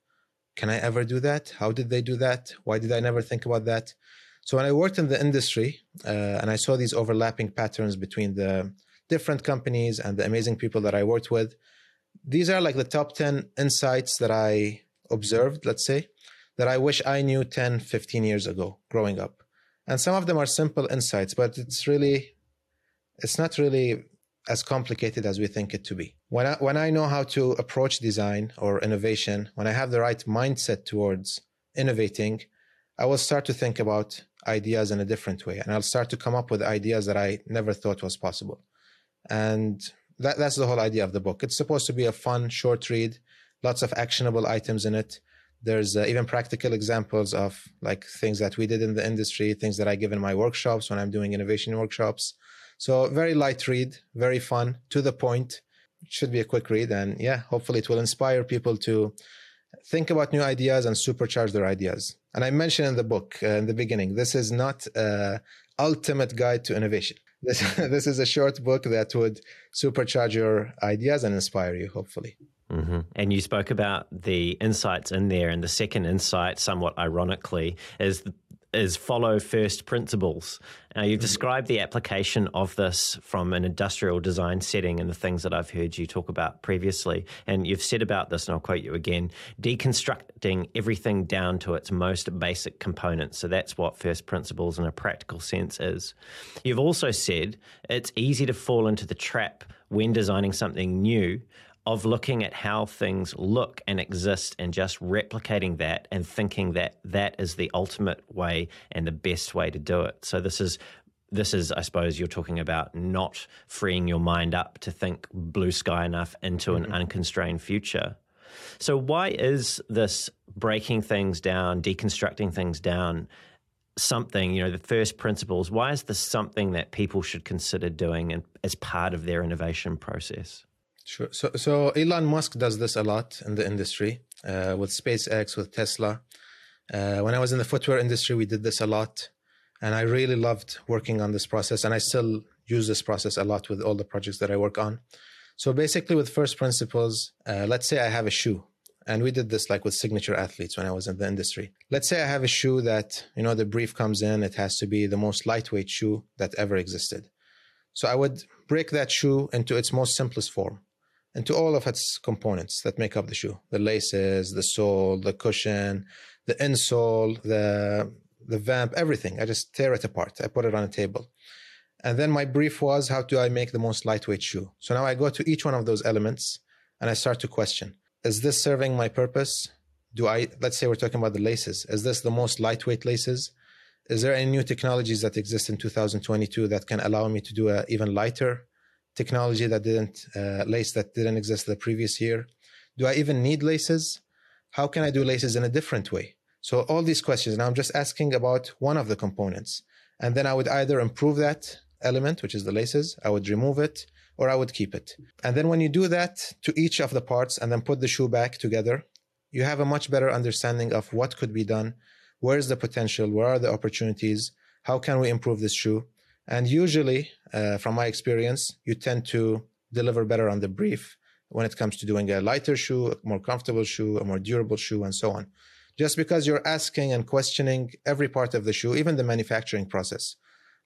can I ever do that? How did they do that? Why did I never think about that? So when I worked in the industry uh, and I saw these overlapping patterns between the different companies and the amazing people that I worked with, these are like the top 10 insights that I observed, let's say, that I wish I knew 10, 15 years ago growing up. And some of them are simple insights, but it's really, it's not really as complicated as we think it to be. When I, when I know how to approach design or innovation, when I have the right mindset towards innovating, I will start to think about ideas in a different way and I'll start to come up with ideas that I never thought was possible. And that, that's the whole idea of the book. It's supposed to be a fun, short read, lots of actionable items in it. There's uh, even practical examples of like things that we did in the industry, things that I give in my workshops when I'm doing innovation workshops. So very light read, very fun, to the point. It should be a quick read, and yeah, hopefully it will inspire people to think about new ideas and supercharge their ideas. And I mentioned in the book uh, in the beginning, this is not a ultimate guide to innovation. [LAUGHS] This this is a short book that would supercharge your ideas and inspire you, hopefully. Mm-hmm. And you spoke about the insights in there, and the second insight, somewhat ironically, is is follow first principles. Now, you've mm-hmm. described the application of this from an industrial design setting and the things that I've heard you talk about previously. And you've said about this, and I'll quote you again deconstructing everything down to its most basic components. So that's what first principles in a practical sense is. You've also said it's easy to fall into the trap when designing something new of looking at how things look and exist and just replicating that and thinking that that is the ultimate way and the best way to do it. So this is this is, I suppose, you're talking about not freeing your mind up to think blue sky enough into an mm-hmm. unconstrained future. So, why is this breaking things down, deconstructing things down, something, you know, the first principles? Why is this something that people should consider doing as part of their innovation process? Sure. So, so Elon Musk does this a lot in the industry uh, with SpaceX, with Tesla. Uh, when I was in the footwear industry, we did this a lot, and I really loved working on this process. And I still use this process a lot with all the projects that I work on. So basically, with first principles, uh, let's say I have a shoe, and we did this like with signature athletes when I was in the industry. Let's say I have a shoe that you know the brief comes in; it has to be the most lightweight shoe that ever existed. So I would break that shoe into its most simplest form into all of its components that make up the shoe. The laces the sole the cushion the insole the the vamp everything. I just tear it apart. I put it on a table. And then my brief was how do i make the most lightweight shoe? So now i go to each one of those elements and i start to question is this serving my purpose? Do i let's say we're talking about the laces. Is this the most lightweight laces? Is there any new technologies that exist in 2022 that can allow me to do a even lighter technology that didn't uh, lace that didn't exist the previous year? Do I even need laces? How can I do laces in a different way? So all these questions. Now I'm just asking about one of the components, and then I would either improve that element, which is the laces, I would remove it, or I would keep it. And then when you do that to each of the parts and then put the shoe back together, you have a much better understanding of what could be done, where is the potential, where are the opportunities, how can we improve this shoe, and usually, uh, from my experience, you tend to deliver better on the brief when it comes to doing a lighter shoe, a more comfortable shoe, a more durable shoe, and so on. Just because you're asking and questioning every part of the shoe, even the manufacturing process.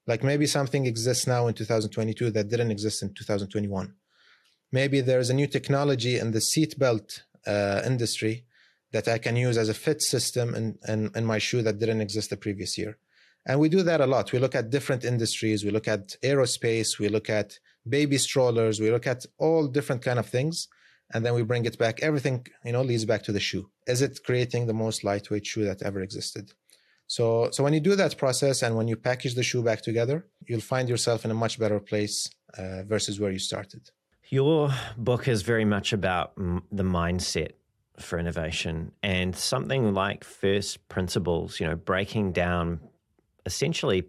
Like maybe something exists now in 2022 that didn't exist in 2021. Maybe there's a new technology in the seatbelt uh, industry that I can use as a fit system in, in, in my shoe that didn't exist the previous year. And we do that a lot. We look at different industries. We look at aerospace. We look at baby strollers. We look at all different kind of things. And then we bring it back. Everything, you know, leads back to the shoe. Is it creating the most lightweight shoe that ever existed? So, so when you do that process and when you package the shoe back together, you'll find yourself in a much better place uh, versus where you started. Your book is very much about m- the mindset for innovation and something like first principles, you know, breaking down essentially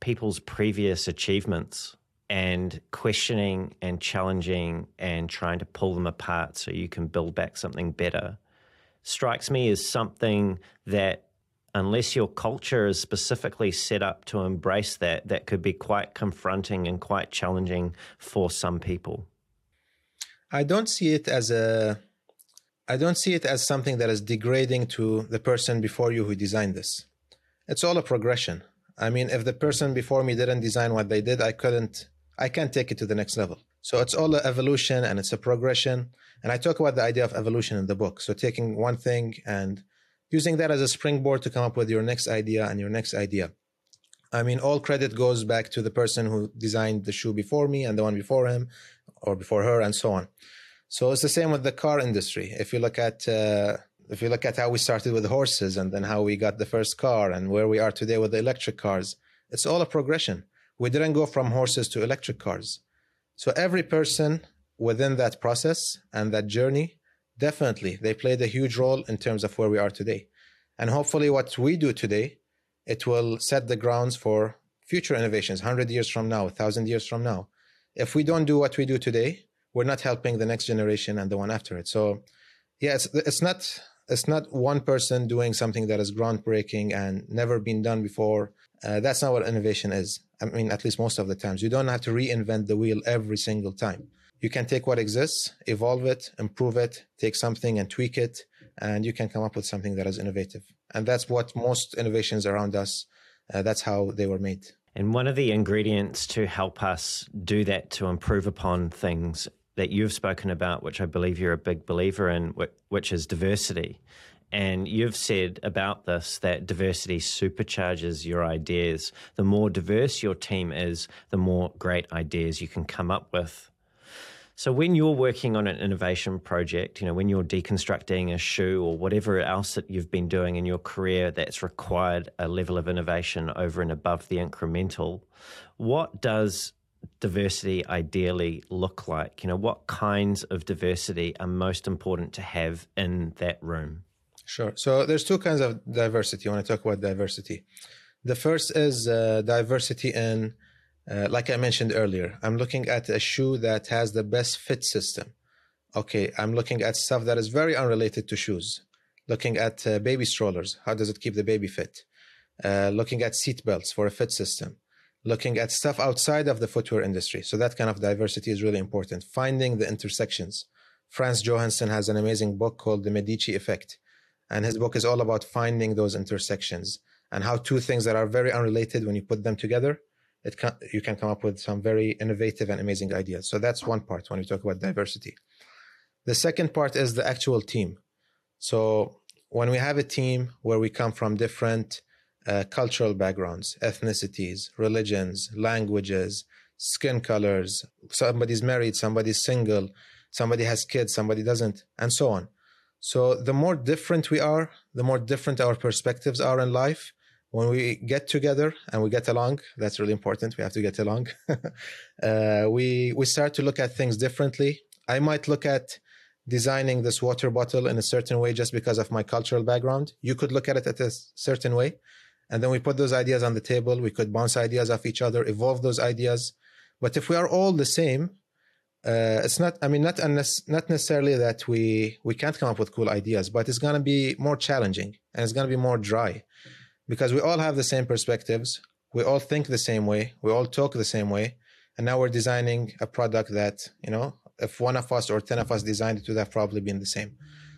people's previous achievements and questioning and challenging and trying to pull them apart so you can build back something better strikes me as something that unless your culture is specifically set up to embrace that that could be quite confronting and quite challenging for some people. I don't see it as a i don't see it as something that is degrading to the person before you who designed this. It's all a progression I mean, if the person before me didn't design what they did, I couldn't, I can't take it to the next level. So it's all an evolution and it's a progression. And I talk about the idea of evolution in the book. So taking one thing and using that as a springboard to come up with your next idea and your next idea. I mean, all credit goes back to the person who designed the shoe before me and the one before him or before her and so on. So it's the same with the car industry. If you look at, uh, if you look at how we started with horses and then how we got the first car and where we are today with the electric cars, it's all a progression. We didn't go from horses to electric cars. So every person within that process and that journey, definitely they played a huge role in terms of where we are today. And hopefully what we do today, it will set the grounds for future innovations 100 years from now, 1000 years from now. If we don't do what we do today, we're not helping the next generation and the one after it. So yeah, it's, it's not it's not one person doing something that is groundbreaking and never been done before. Uh, that's not what innovation is. I mean, at least most of the times. You don't have to reinvent the wheel every single time. You can take what exists, evolve it, improve it, take something and tweak it, and you can come up with something that is innovative. And that's what most innovations around us, uh, that's how they were made. And one of the ingredients to help us do that, to improve upon things, that you've spoken about, which I believe you're a big believer in, which is diversity. And you've said about this that diversity supercharges your ideas. The more diverse your team is, the more great ideas you can come up with. So when you're working on an innovation project, you know, when you're deconstructing a shoe or whatever else that you've been doing in your career that's required a level of innovation over and above the incremental, what does diversity ideally look like? You know, what kinds of diversity are most important to have in that room? Sure. So there's two kinds of diversity when I talk about diversity. The first is uh, diversity in, uh, like I mentioned earlier, I'm looking at a shoe that has the best fit system. Okay, I'm looking at stuff that is very unrelated to shoes. Looking at uh, baby strollers, how does it keep the baby fit? Uh, looking at seat belts for a fit system looking at stuff outside of the footwear industry. So that kind of diversity is really important. Finding the intersections. Frans Johansson has an amazing book called The Medici Effect. And his book is all about finding those intersections and how two things that are very unrelated, when you put them together, it can, you can come up with some very innovative and amazing ideas. So that's one part when we talk about diversity. The second part is the actual team. So when we have a team where we come from different uh, cultural backgrounds, ethnicities, religions, languages, skin colors. Somebody's married, somebody's single, somebody has kids, somebody doesn't, and so on. So the more different we are, the more different our perspectives are in life. When we get together and we get along, that's really important. We have to get along. [LAUGHS] uh, we we start to look at things differently. I might look at designing this water bottle in a certain way just because of my cultural background. You could look at it at a certain way and then we put those ideas on the table. We could bounce ideas off each other evolve those ideas. But if we are all the same uh, it's not i mean not unless, not necessarily that we we can't come up with cool ideas but it's going to be more challenging and it's going to be more dry because we all have the same perspectives. We all think the same way. We all talk the same way. And now we're designing a product that you know if one of us or 10 of us designed it would have probably been the same.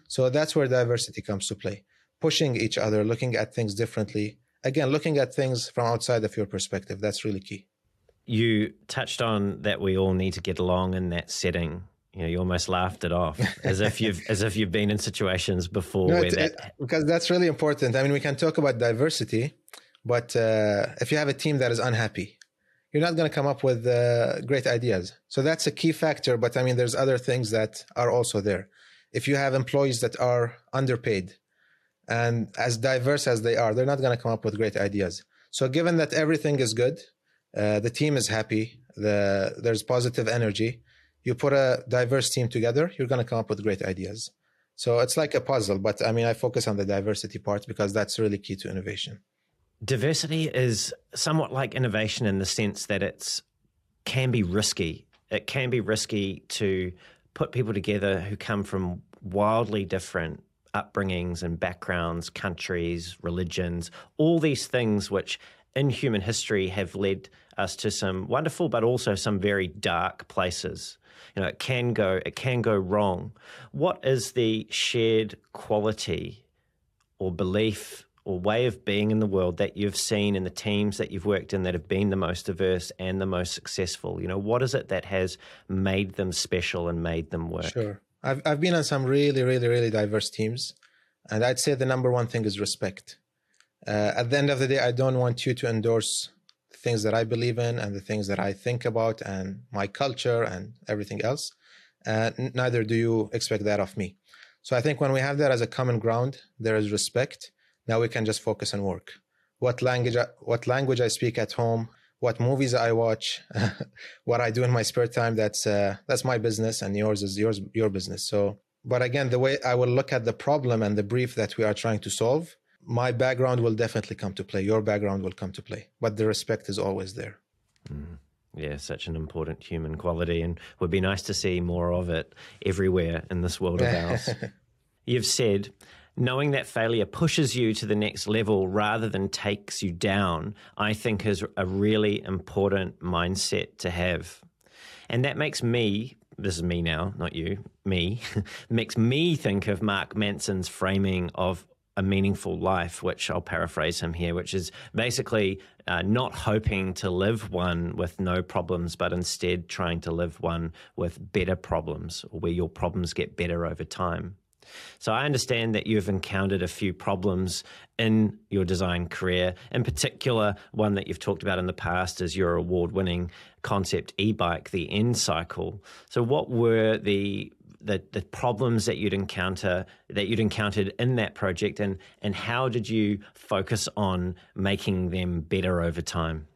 So that's where diversity comes to play. Pushing each other looking at things differently again, looking at things from outside of your perspective, that's really key. You touched on that we all need to get along in that setting. You know, you almost laughed it off [LAUGHS] as if you've as if you've been in situations before no, it, that... it, because that's really important. I mean, we can talk about diversity, but uh, if you have a team that is unhappy, you're not going to come up with uh, great ideas. So that's a key factor. But I mean, there's other things that are also there. If you have employees that are underpaid, and as diverse as they are, they're not going to come up with great ideas. So, given that everything is good, uh, the team is happy, the, there's positive energy, you put a diverse team together, you're going to come up with great ideas. So, it's like a puzzle, but I mean, I focus on the diversity part because that's really key to innovation. Diversity is somewhat like innovation in the sense that it's can be risky. It can be risky to put people together who come from wildly different upbringings and backgrounds, countries, religions, all these things which in human history have led us to some wonderful but also some very dark places. You know, it can go it can go wrong. What is the shared quality or belief or way of being in the world that you've seen in the teams that you've worked in that have been the most diverse and the most successful? You know, what is it that has made them special and made them work? Sure. I've I've been on some really, really, really diverse teams, and I'd say the number one thing is respect. Uh, at the end of the day, I don't want you to endorse the things that I believe in and the things that I think about and my culture and everything else. Uh, neither do you expect that of me. So I think when we have that as a common ground, there is respect. Now we can just focus on work. What language? What language I speak at home? What movies I watch, [LAUGHS] what I do in my spare time. That's uh, that's my business, and yours is yours your business. So, but again, the way I will look at the problem and the brief that we are trying to solve, my background will definitely come to play. Your background will come to play, but the respect is always there. Mm. Yeah, such an important human quality, and would be nice to see more of it everywhere in this world of [LAUGHS] ours. You've said knowing that failure pushes you to the next level rather than takes you down, I think is a really important mindset to have. And that makes me, this is me now, not you, me, [LAUGHS] makes me think of Mark Manson's framing of a meaningful life, which I'll paraphrase him here, which is basically uh, not hoping to live one with no problems, but instead trying to live one with better problems, where your problems get better over time. So I understand that you've encountered a few problems in your design career. In particular, one that you've talked about in the past is your award winning concept e bike, the N cycle. So, what were the the, the problems that you'd encounter that you'd encountered in that project and and how did you focus on making them better over time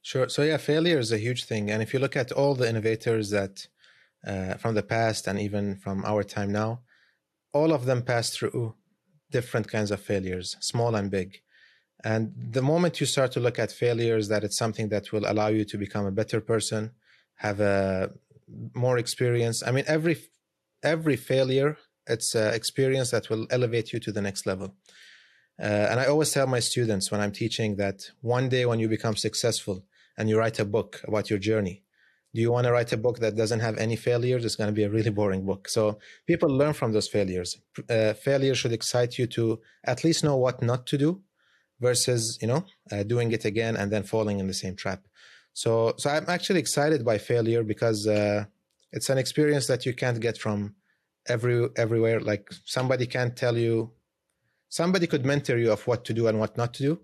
sure so yeah failure is a huge thing and if you look at all the innovators that uh, from the past and even from our time now all of them pass through different kinds of failures, small and big. And the moment you start to look at failures, that it's something that will allow you to become a better person, have a more experience. I mean, every every failure, it's an experience that will elevate you to the next level. Uh, and I always tell my students when I'm teaching that one day when you become successful and you write a book about your journey, do you want to write a book that doesn't have any failures? It's going to be a really boring book. So people learn from those failures. Uh, failure should excite you to at least know what not to do versus you know uh, doing it again and then falling in the same trap. So so i'm actually excited by failure because uh, it's an experience that you can't get from every everywhere. Like somebody can't tell you somebody could mentor you of what to do and what not to do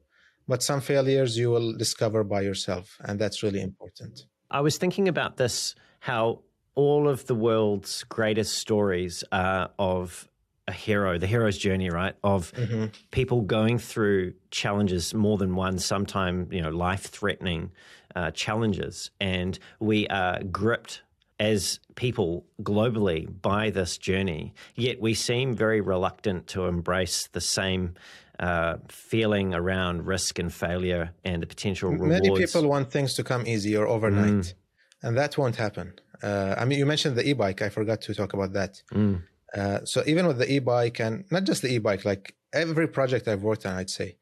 but some failures you will discover by yourself and that's really important I was thinking about this how all of the world's greatest stories are of a hero, the hero's journey, right? Of mm-hmm. people going through challenges, more than one, sometimes, you know, life threatening uh, challenges. And we are gripped as people globally by this journey. Yet we seem very reluctant to embrace the same uh, feeling around risk and failure and the potential rewards. Many people want things to come easy or overnight, mm. and that won't happen. Uh, I mean, you mentioned the e-bike. I forgot to talk about that. Mm. Uh, so even with the e-bike and not just the e-bike, like every project I've worked on, I'd say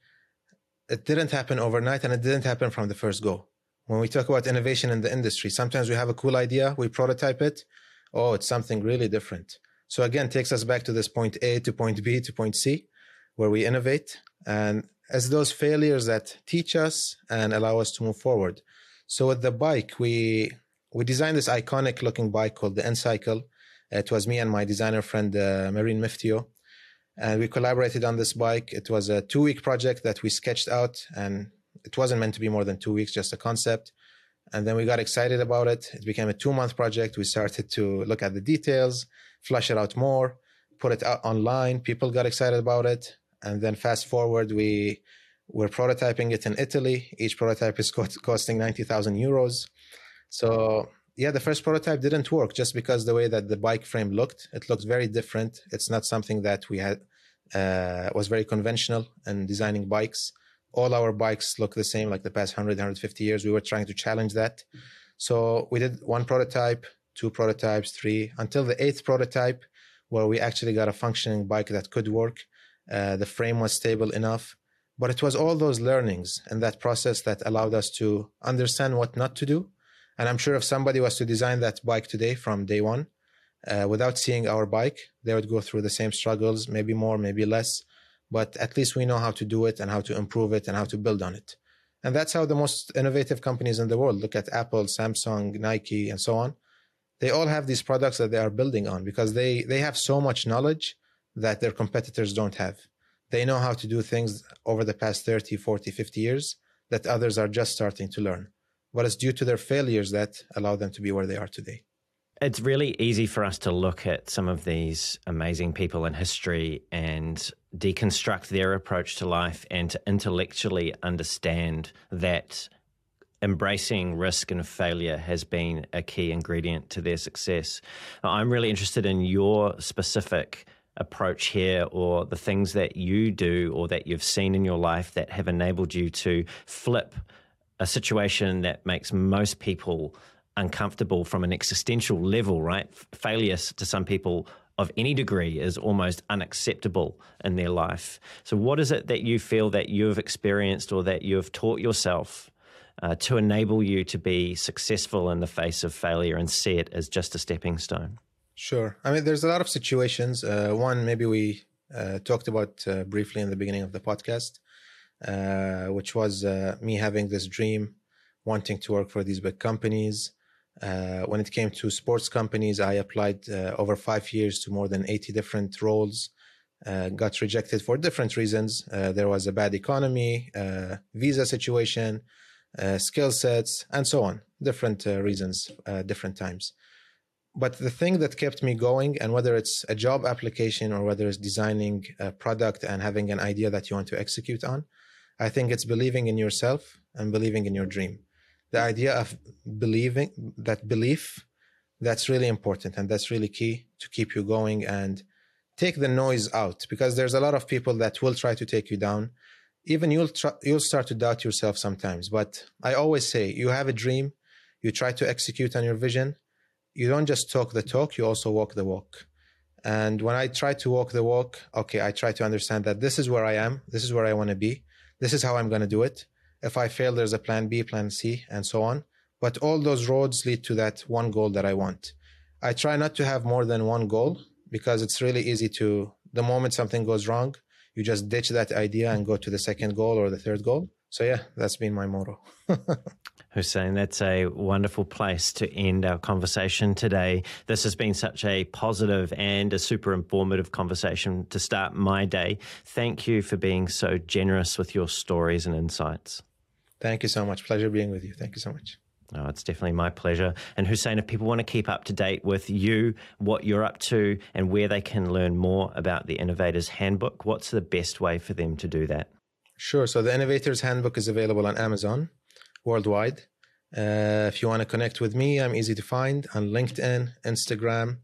it didn't happen overnight, and it didn't happen from the first go. When we talk about innovation in the industry, sometimes we have a cool idea, we prototype it. Oh, it's something really different. So again, takes us back to this point A to point B to point C where we innovate and as those failures that teach us and allow us to move forward. So with the bike, we we designed this iconic looking bike called the N Cycle. It was me and my designer friend uh, Marin Myftiu, and we collaborated on this bike. It was a two week project that we sketched out, and it wasn't meant to be more than two weeks, just a concept. And then we got excited about it. It became a two month project. We started to look at the details, flush it out more, put it out online. People got excited about it and then fast forward, we were prototyping it in Italy. Each prototype is costing 90,000 euros. So yeah, the first prototype didn't work just because the way that the bike frame looked, it looked very different. It's not something that we had, uh, was very conventional in designing bikes. all our bikes look the same like the past 100, 150 years. We were trying to challenge that. So we did one prototype, two prototypes, three, until the eighth prototype, where we actually got a functioning bike that could work. Uh, the frame was stable enough. But it was all those learnings and that process that allowed us to understand what not to do. And I'm sure if somebody was to design that bike today from day one, uh, without seeing our bike, they would go through the same struggles, maybe more, maybe less. But at least we know how to do it and how to improve it and how to build on it. And that's how the most innovative companies in the world look at Apple, Samsung, Nike, and so on. They all have these products that they are building on because they, they have so much knowledge that their competitors don't have. They know how to do things over the past 30, 40, 50 years that others are just starting to learn. But it's due to their failures that allow them to be where they are today. It's really easy for us to look at some of these amazing people in history and deconstruct their approach to life and to intellectually understand that embracing risk and failure has been a key ingredient to their success. I'm really interested in your specific approach here or the things that you do or that you've seen in your life that have enabled you to flip a situation that makes most people uncomfortable from an existential level, right? Failure to some people of any degree is almost unacceptable in their life. So, what is it that you feel that you've experienced or that you've taught yourself uh, to enable you to be successful in the face of failure and see it as just a stepping stone? Sure. I mean, there's a lot of situations. Uh, one, maybe we uh, talked about uh, briefly in the beginning of the podcast, uh, which was uh, me having this dream, wanting to work for these big companies. Uh, when it came to sports companies, I applied over five years to more than 80 different roles. Got rejected for different reasons. There was a bad economy, visa situation, skill sets, and so on. Different reasons, different times. But the thing that kept me going, and whether it's a job application or whether it's designing a product and having an idea that you want to execute on, I think it's believing in yourself and believing in your dream. The idea of believing that belief that's really important and that's really key to keep you going and take the noise out because there's a lot of people that will try to take you down. Even you'll try, you'll start to doubt yourself sometimes. But i always say you have a dream you try to execute on your vision you don't just talk the talk you also walk the walk and when i try to walk the walk okay i try to understand that this is where i am this is where i want to be this is how i'm going to do it if I fail, there's a plan B, plan C, and so on. But all those roads lead to that one goal that I want. I try not to have more than one goal because it's really easy to, the moment something goes wrong, you just ditch that idea and go to the second goal or the third goal. So, yeah, that's been my motto. [LAUGHS] Hussain, that's a wonderful place to end our conversation today. This has been such a positive and a super informative conversation to start my day. Thank you for being so generous with your stories and insights. Thank you so much. Pleasure being with you. Thank you so much. Oh, it's definitely my pleasure. And Hussain, if people want to keep up to date with you, what you're up to, and where they can learn more about the Innovators Handbook, what's the best way for them to do that? Sure. So the Innovators Handbook is available on Amazon worldwide. Uh, if you want to connect with me, I'm easy to find on LinkedIn, Instagram.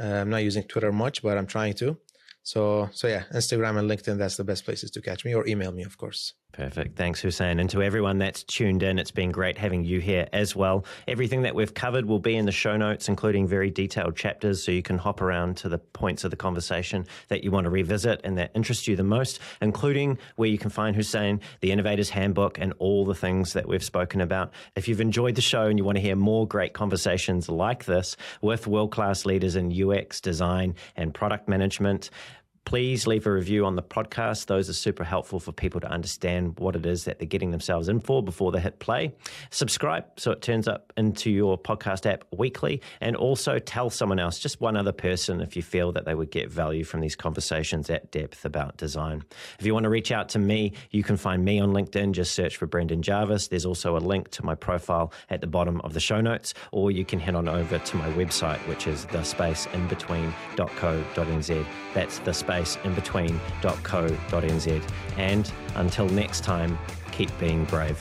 Uh, I'm not using Twitter much, but I'm trying to. So, so yeah, Instagram and LinkedIn, that's the best places to catch me or email me, of course. Perfect. Thanks, Hussain. And to everyone that's tuned in, it's been great having you here as well. Everything that we've covered will be in the show notes, including very detailed chapters, so you can hop around to the points of the conversation that you want to revisit and that interest you the most, including where you can find Hussain, the Innovators Handbook, and all the things that we've spoken about. If you've enjoyed the show and you want to hear more great conversations like this with world class leaders in UX, design, and product management, please leave a review on the podcast. Those are super helpful for people to understand what it is that they're getting themselves in for before they hit play. Subscribe so it turns up into your podcast app weekly. And also tell someone else, just one other person, if you feel that they would get value from these conversations at depth about design. If you want to reach out to me, you can find me on LinkedIn. Just search for Brendan Jarvis. There's also a link to my profile at the bottom of the show notes, or you can head on over to my website, which is thespaceinbetween.co.nz. That's the space spaceinbetween.co.nz. And until next time, keep being brave.